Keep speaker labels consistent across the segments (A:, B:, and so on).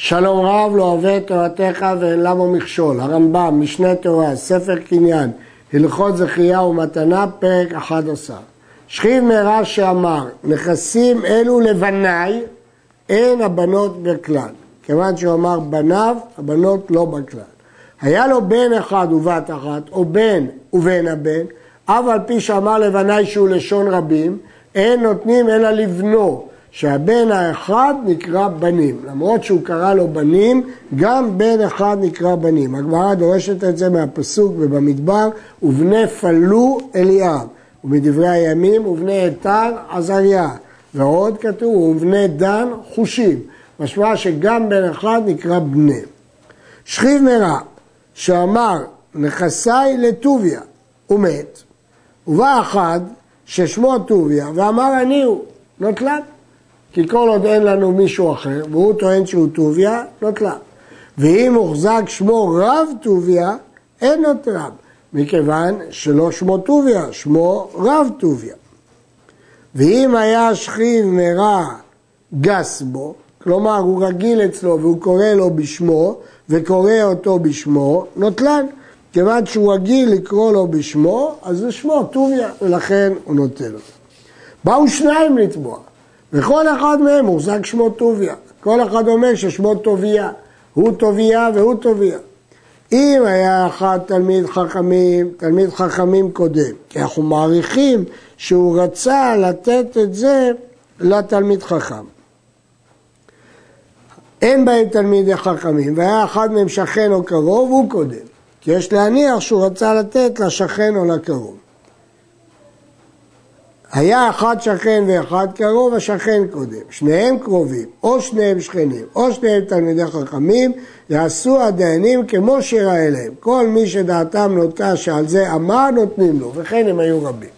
A: שלום רב לא אוהב את תורתך ואין למה מכשול. הרמב"ם, משנה תורה, ספר קניין, הלכות זכייה ומתנה, פרק 11. שכיב מרע שאמר, נכסים אלו לבניי, אין הבנות בכלל. כיוון שהוא אמר בניו, הבנות לא בכלל. היה לו בן אחד ובת אחת, או בן ובן הבן, אף על פי שאמר לבניי שהוא לשון רבים, אין נותנים אלא לבנו, שהבן האחד נקרא בנים. למרות שהוא קרא לו בנים, גם בן אחד נקרא בנים. הגמרא דורשת את זה מהפסוק ובמדבר, ובני פלו אליאב, ומדברי הימים, ובני איתר עזריה. ועוד כתוב, ובני דן חושים. משמע שגם בן אחד נקרא בני. שכיב מרע, שאמר נכסי לטוביה, הוא מת. ובא אחד ששמו טוביה, ואמר אני הוא, נוטלן. כי כל עוד אין לנו מישהו אחר, והוא טוען שהוא טוביה, נוטלן. ואם הוחזק שמו רב טוביה, אין נוטרם, מכיוון שלא שמו טוביה, שמו רב טוביה. ואם היה שכיב מרע גס בו, כלומר הוא רגיל אצלו והוא קורא לו בשמו וקורא אותו בשמו, נוטלן. כיוון שהוא רגיל לקרוא לו בשמו, אז זה שמו טוביה, ולכן הוא נוטל אותו. באו שניים לתבוע, וכל אחד מהם מוחזק שמו טוביה. כל אחד אומר ששמו טוביה, הוא טוביה והוא טוביה. אם היה אחד תלמיד חכמים, תלמיד חכמים קודם, כי אנחנו מעריכים שהוא רצה לתת את זה לתלמיד חכם. אין בהם תלמידי חכמים, והיה אחד מהם שכן או קרוב, הוא קודם. כי יש להניח שהוא רצה לתת לשכן או לקרוב. היה אחד שכן ואחד קרוב, השכן קודם. שניהם קרובים, או שניהם שכנים, או שניהם תלמידי חכמים, יעשו הדיינים כמו שיראה להם. כל מי שדעתם נוטה שעל זה אמר, נותנים לו, וכן הם היו רבים.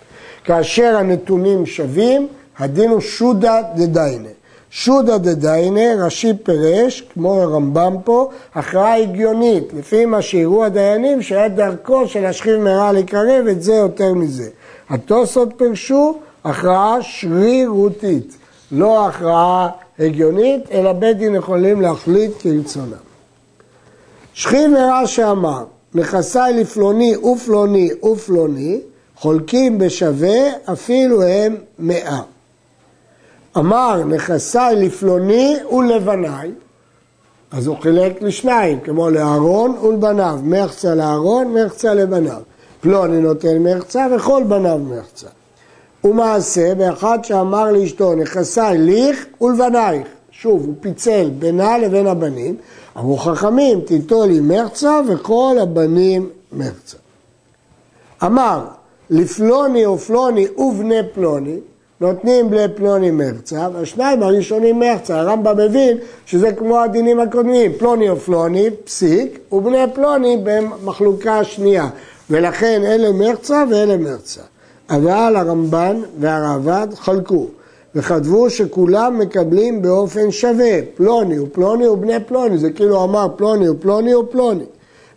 A: כאשר הנתונים שווים, הדין הוא שודא דדיינה. שודא דדיינה, רש"י פירש, כמו הרמב"ם פה, הכרעה הגיונית, לפי מה שהראו הדיינים, שהיה דרכו של השכיב מרע לקרב את זה יותר מזה. התוספות פירשו הכרעה שרירותית, לא הכרעה הגיונית, אלא בית דין יכולים להחליט כרצונם. שכיב מרע שאמר, נכסי לפלוני ופלוני ופלוני, חולקים בשווה אפילו הם מאה. אמר נכסי לפלוני ולבניי, אז הוא חילק לשניים, כמו לאהרון ולבניו, מחצה לאהרון, מחצה לבניו. פלוני נותן מחצה וכל בניו מחצה. ומעשה באחד שאמר לאשתו נכסי ליך ולבנייך. שוב, הוא פיצל בינה לבין הבנים. אמרו חכמים, תיטולי מחצה וכל הבנים מחצה. אמר, לפלוני או פלוני ובני פלוני, נותנים בני פלוני מרצה, והשניים הראשונים מרצה. הרמב"ם מבין שזה כמו הדינים הקודמים, פלוני או פלוני, פסיק, ובני פלוני במחלוקה השנייה. ולכן אלה מרצה ואלה מרצה. אבל הרמב"ן והרעב"ד חלקו וכתבו שכולם מקבלים באופן שווה, פלוני ופלוני ובני פלוני, זה כאילו אמר פלוני ופלוני ופלוני.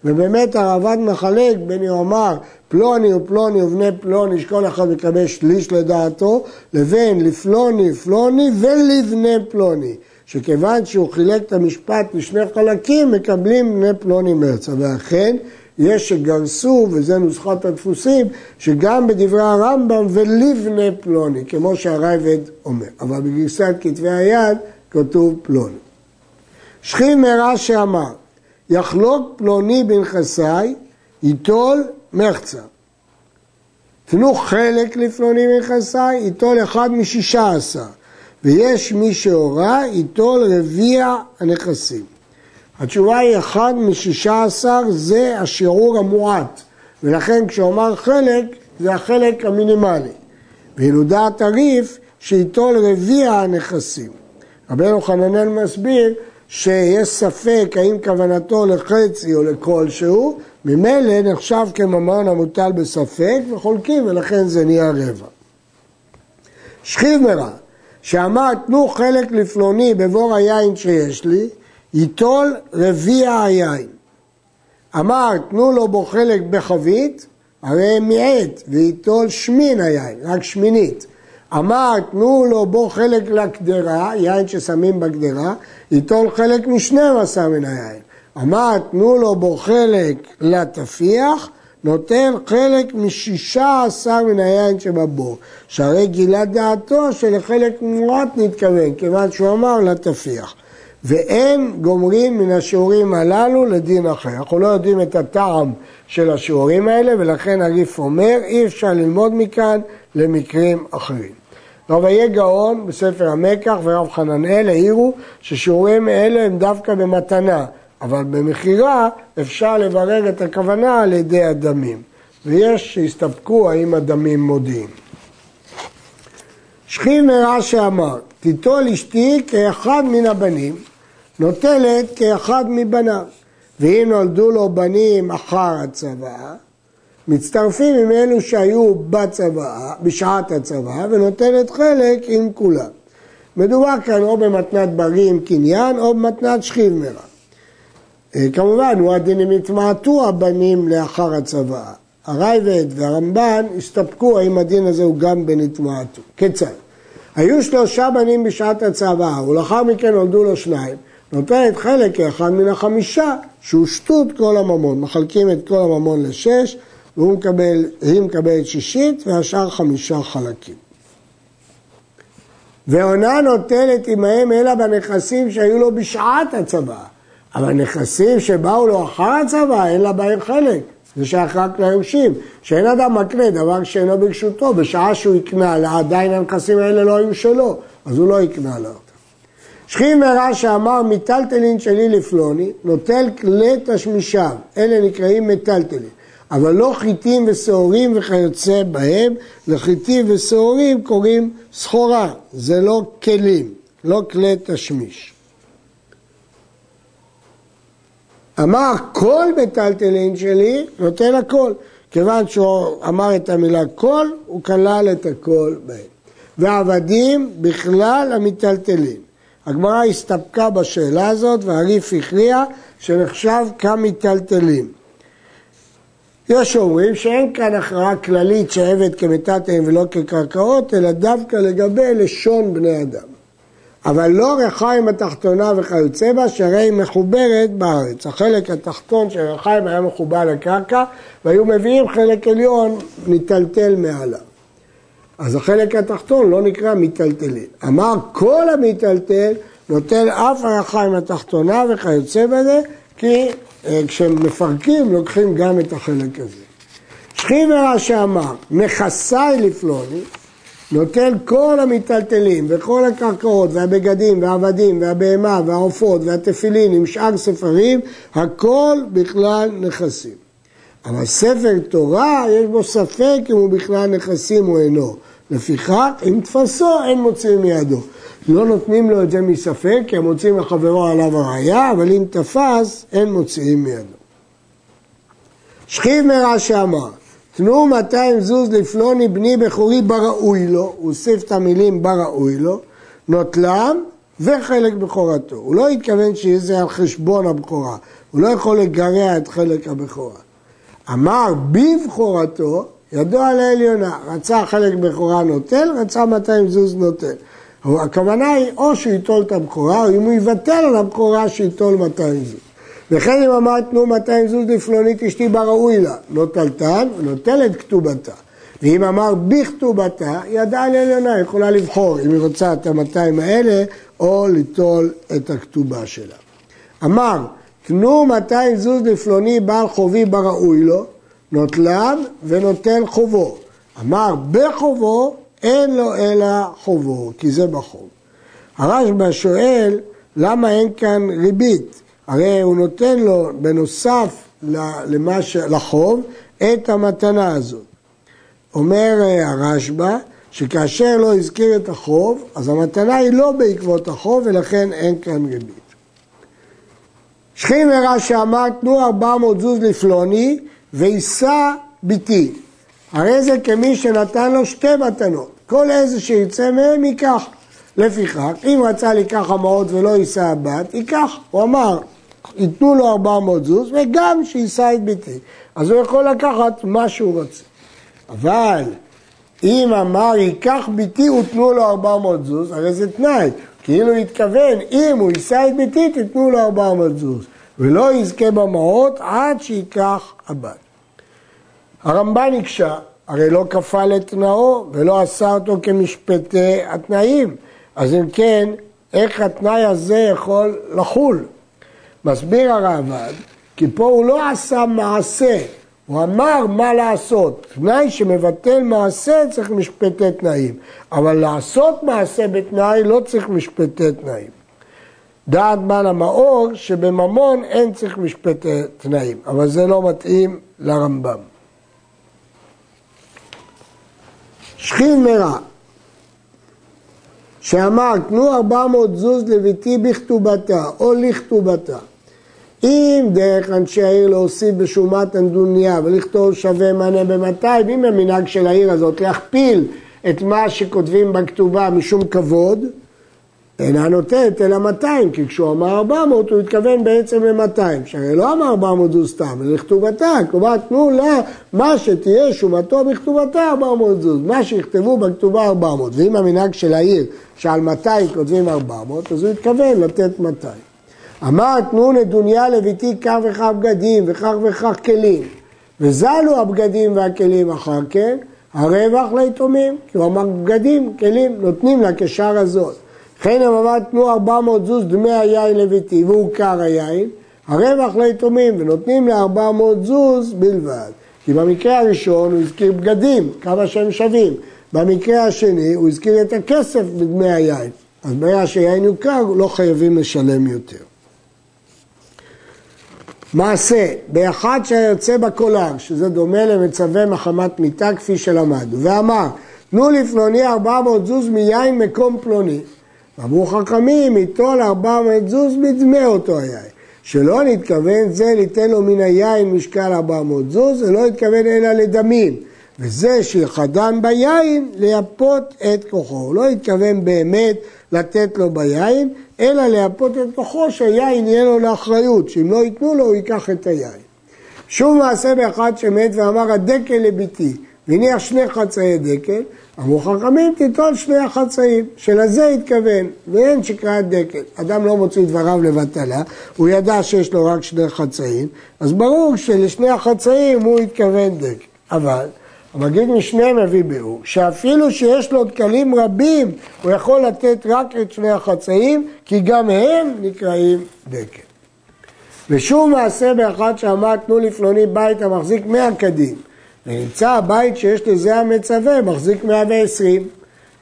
A: ובאמת הרעב"ד מחלק בין הוא אמר פלוני ופלוני ובני פלוני, שכל אחד מקבל שליש לדעתו, לבין לפלוני פלוני ולבני פלוני. שכיוון שהוא חילק את המשפט לשני חלקים, מקבלים בני פלוני מרצה. ואכן, יש שגרסו, וזה נוסחת הדפוסים, שגם בדברי הרמב"ם ולבני פלוני, כמו שהרייבד אומר. אבל בגרסת כתבי היד כתוב פלוני. שכיב מרע שאמר, יחלוק פלוני בנכסי, ייטול מחצה. תנו חלק לפלוני בנכסי, ייטול אחד משישה עשר. ויש מי שהורה, ייטול רביע הנכסים. התשובה היא אחד משישה עשר זה השיעור המועט ולכן כשאומר חלק זה החלק המינימלי ואילו דעת הריף שייטול רביע הנכסים. רבנו חננאל מסביר שיש ספק האם כוונתו לחצי או לכלשהו, ממילא נחשב כממון המוטל בספק וחולקים ולכן זה נהיה רבע. שכיב מרע, שאמר תנו חלק לפלוני בבור היין שיש לי, ייטול רביע היין. אמר, תנו לו בו חלק בחבית, הרי מיעט, וייטול שמין היין, רק שמינית. אמר, תנו לו בו חלק לקדרה, יין ששמים בקדרה, ייטול חלק משנים עשר מן היין. אמר, תנו לו בו חלק לתפיח, נותן חלק משישה עשר מן היין שבבור. שהרי גילה דעתו שלחלק מועט נתכוון, כיוון שהוא אמר לתפיח. ואין גומרים מן השיעורים הללו לדין אחר. אנחנו לא יודעים את הטעם של השיעורים האלה, ולכן הריף אומר, אי אפשר ללמוד מכאן למקרים אחרים. רב איה גאון בספר המקח ורב חננאל העירו ששיעורים אלה הם דווקא במתנה, אבל במכירה אפשר לברר את הכוונה על ידי הדמים. ויש שהסתפקו האם הדמים מודיעים. שכיב מרע שאמר, תיטול אשתי כאחד מן הבנים, נוטלת כאחד מבניו. ואם נולדו לו בנים אחר הצבא, מצטרפים עם אלו שהיו בצבא, בשעת הצבא, ונותנת חלק עם כולם. מדובר כאן או במתנת ברי קניין או במתנת שכיב מרע. אה, כמובן, הוא הדין אם יתמעטו הבנים לאחר הצבא. הרייבד והרמב"ן הסתפקו האם הדין הזה הוא גם בנתמעטו. כיצד? היו שלושה בנים בשעת הצבא, ולאחר מכן נולדו לו שניים. נותנת חלק כאחד מן החמישה, שהוא שטות כל הממון. מחלקים את כל הממון לשש, והיא מקבל, מקבלת שישית, והשאר חמישה חלקים. ועונה נוטלת עמהם אלא בנכסים שהיו לו בשעת הצבא. אבל נכסים שבאו לו אחר הצבא, אין לה בהם חלק. זה שייך רק ליורשים. שאין אדם מקנה דבר שאינו ברשותו, בשעה שהוא יקנה לה, עדיין הנכסים האלה לא היו שלו, אז הוא לא יקנה לה. שכיב מרע שאמר מיטלטלין שלי לפלוני, נוטל כלי תשמישיו, אלה נקראים מיטלטלין. אבל לא חיטים ושעורים וכיוצא בהם, לחיטים ושעורים קוראים סחורה, זה לא כלים, לא כלי תשמיש. אמר כל מטלטלין שלי, נותן הכל. כיוון שהוא אמר את המילה כל, הוא כלל את הכל בהם. ועבדים בכלל המיטלטלין. הגמרא הסתפקה בשאלה הזאת והריף הכריע שנחשב כמיטלטלים. יש אומרים שאין כאן הכרעה כללית שעבד כמיטלטלים ולא כקרקעות, אלא דווקא לגבי לשון בני אדם. אבל לא רחיים התחתונה וכיוצא בה, שהרי היא מחוברת בארץ. החלק התחתון של רחיים היה מחובר לקרקע, והיו מביאים חלק עליון מיטלטל מעליו. אז החלק התחתון לא נקרא מיטלטלין. אמר כל המיטלטל נוטל אף הרחיים התחתונה וכיוצא בזה, כי אה, כשמפרקים לוקחים גם את החלק הזה. שכיב שאמר, נכסי לפלוני, נוטל כל המיטלטלים וכל הקרקעות והבגדים והעבדים והבהמה והעופות והתפילין עם שאר ספרים, הכל בכלל נכסים. אבל ספר תורה, יש בו ספק אם הוא בכלל נכסים או אינו. לפיכך, אם תפסו, אין מוציאים מידו. לא נותנים לו את זה מספק, כי הם מוציאים לחברו עליו הראייה, אבל אם תפס, אין מוציאים מידו. שכיב מרע שאמר, תנו 200 זוז לפלוני בני בכורי בראוי לו, הוא הוסיף את המילים בראוי לו, נוטלם וחלק בכורתו. הוא לא התכוון שזה על חשבון הבכורה, הוא לא יכול לגרע את חלק הבכורה. אמר בבכורתו, ידוע לעליונה, רצה חלק בכורה נוטל, רצה 200 זוז נוטל. הכוונה היא או שהוא ייטול את הבכורה, או אם הוא יבטל על הבכורה, שייטול 200 זוז. וכן אם אמר תנו 200 זוז לפלונית אשתי בראוי לה, נוטלתן ונוטלת כתובתה. ואם אמר בכתובתה, ידעה לעליונה, יכולה לבחור אם היא רוצה את ה-200 האלה, או ליטול את הכתובה שלה. אמר, תנו 200 זוז לפלוני בעל חובי בראוי לו, נוטליו ונותן חובו. אמר בחובו, אין לו אלא חובו, כי זה בחוב. הרשב"א שואל, למה אין כאן ריבית? הרי הוא נותן לו בנוסף למש... לחוב את המתנה הזאת. אומר אה, הרשב"א שכאשר לא הזכיר את החוב, אז המתנה היא לא בעקבות החוב ולכן אין כאן ריבית. שכין מרע שאמר תנו ארבע מאות זוז לפלוני ויישא ביתי. הרי זה כמי שנתן לו שתי מתנות, כל איזה שיצא מהם ייקח. לפיכך, אם רצה לקח המעות ולא יישא הבת, ייקח. הוא אמר, ייתנו לו 400 זוז וגם שיישא את ביתי. אז הוא יכול לקחת מה שהוא רוצה. אבל אם אמר ייקח ביתי ותנו לו 400 זוז, הרי זה תנאי, כאילו התכוון, אם הוא יישא את ביתי תתנו לו 400 זוז, ולא יזכה במעות עד שייקח הבת. הרמב"ן הקשה, הרי לא כפל את תנאו ולא עשה אותו כמשפטי התנאים, אז אם כן, איך התנאי הזה יכול לחול? מסביר הרעב"ד, כי פה הוא לא עשה מעשה, הוא אמר מה לעשות. תנאי שמבטל מעשה צריך משפטי תנאים, אבל לעשות מעשה בתנאי לא צריך משפטי תנאים. דעת בעל המאור שבממון אין צריך משפטי תנאים, אבל זה לא מתאים לרמב"ם. שכין מרע, שאמר תנו ארבע מאות זוז לביתי בכתובתה או לכתובתה אם דרך אנשי העיר להוסיף בשומת הנדוניה ולכתוב שווה מנה במאתיים, אם המנהג של העיר הזאת להכפיל את מה שכותבים בכתובה משום כבוד, אינה נותנת אלא 200, כי כשהוא אמר 400 הוא התכוון בעצם ל-200, שהרי לא אמר 400 זוז סתם, אלא לכתובתה, כלומר תנו לה מה שתהיה שומתו בכתובתה 400 זוז, מה שיכתבו בכתובה 400, ואם המנהג של העיר שעל 200 כותבים 400, אז הוא התכוון לתת 200. אמר תנו נדוניה לביתי כך וכך בגדים וכך וכך כלים. וזלו הבגדים והכלים אחר כן, הרווח ליתומים, כי הוא אמר בגדים, כלים, נותנים לה כשאר הזאת. וכן אם אמר תנו 400 זוז דמי היין לביתי והוכר היין, הרווח ליתומים ונותנים לה 400 זוז בלבד. כי במקרה הראשון הוא הזכיר בגדים, כמה שהם שווים. במקרה השני הוא הזכיר את הכסף בדמי היין. אז ברגע שיין יוכר לא חייבים לשלם יותר. מעשה, באחד שיוצא בקולר, שזה דומה למצווה מחמת מיתה כפי שלמדנו, ואמר, תנו לפלוני ארבע מאות זוז מיין מקום פלוני. אמרו חכמים, ייטול ארבע מאות זוז מדמה אותו היין. שלא נתכוון זה ליתן לו מן היין משקל ארבע מאות זוז, זה לא התכוון אלא לדמים. וזה שיחדן ביין, לייפות את כוחו. הוא לא התכוון באמת לתת לו ביין, אלא לייפות את כוחו שהיין יהיה לו לאחריות, שאם לא ייתנו לו הוא ייקח את היין. שוב מעשה באחד שמת ואמר הדקל לביתי, והניח שני חצאי דקל, אמרו חכמים תיטול שני החצאים, שלזה התכוון, ואין שקראת דקל. אדם לא מוציא דבריו לבטלה, הוא ידע שיש לו רק שני חצאים, אז ברור שלשני החצאים הוא התכוון דקל. אבל המגיד משנה מביא ביאור, שאפילו שיש לו דקלים רבים, הוא יכול לתת רק את שני החצאים, כי גם הם נקראים דקל. ושוב מעשה באחד שאמר תנו לפלוני בית המחזיק מאה קדים, ונמצא הבית שיש לזה המצווה, מחזיק מאה ועשרים.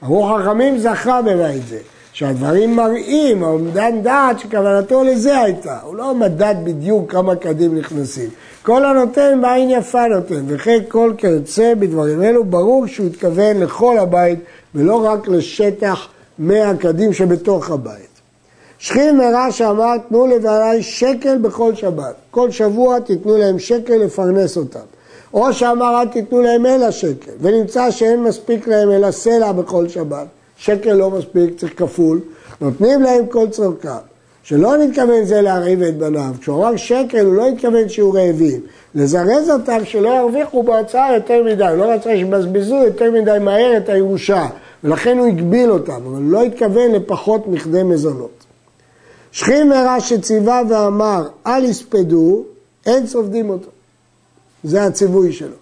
A: אמרו חכמים זכה בבית זה, שהדברים מראים, האומדן דעת שכוונתו לזה הייתה, הוא לא מדד בדיוק כמה קדים נכנסים. כל הנותן בעין יפה נותן, וכן כל כיוצא בדברים אלו, ברור שהוא התכוון לכל הבית ולא רק לשטח מאה קדים שבתוך הבית. שכין מרע שאמר, תנו לבעלי שקל בכל שבת. כל שבוע תיתנו להם שקל לפרנס אותם. או שאמר, אל תיתנו להם אלא שקל, ונמצא שאין מספיק להם אלא סלע בכל שבת. שקל לא מספיק, צריך כפול. נותנים להם כל צורכם. שלא נתכוון זה להרעיב את בניו. כשהוא אמר שקל, הוא לא התכוון שיהיו רעבים. לזרז אותם שלא ירוויחו בהוצאה יותר מדי. לא רצה שיבזבזו יותר מדי מהר את הירושה. ולכן הוא הגביל אותם, אבל לא התכוון לפחות מכדי מזונות. שכין מרע שציווה ואמר, אל יספדו, אין סופדים אותו. זה הציווי שלו.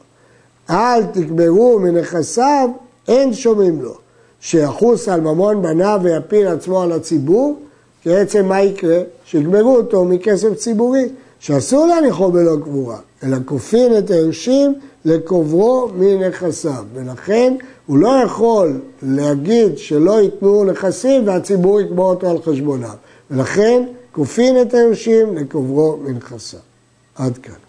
A: אל תקברו מנכסיו, אין שומעים לו. שיחוס על ממון בניו ויפיל עצמו על הציבור, כי בעצם מה יקרה? שיגמרו אותו מכסף ציבורי, שאסור להניחו בלא קבורה, אלא כופין את היורשים לקוברו מנכסיו. ולכן הוא לא יכול להגיד שלא ייתנו נכסים והציבור יקבור אותו על חשבונם. ולכן כופין את היורשים לקוברו מנכסיו. עד כאן.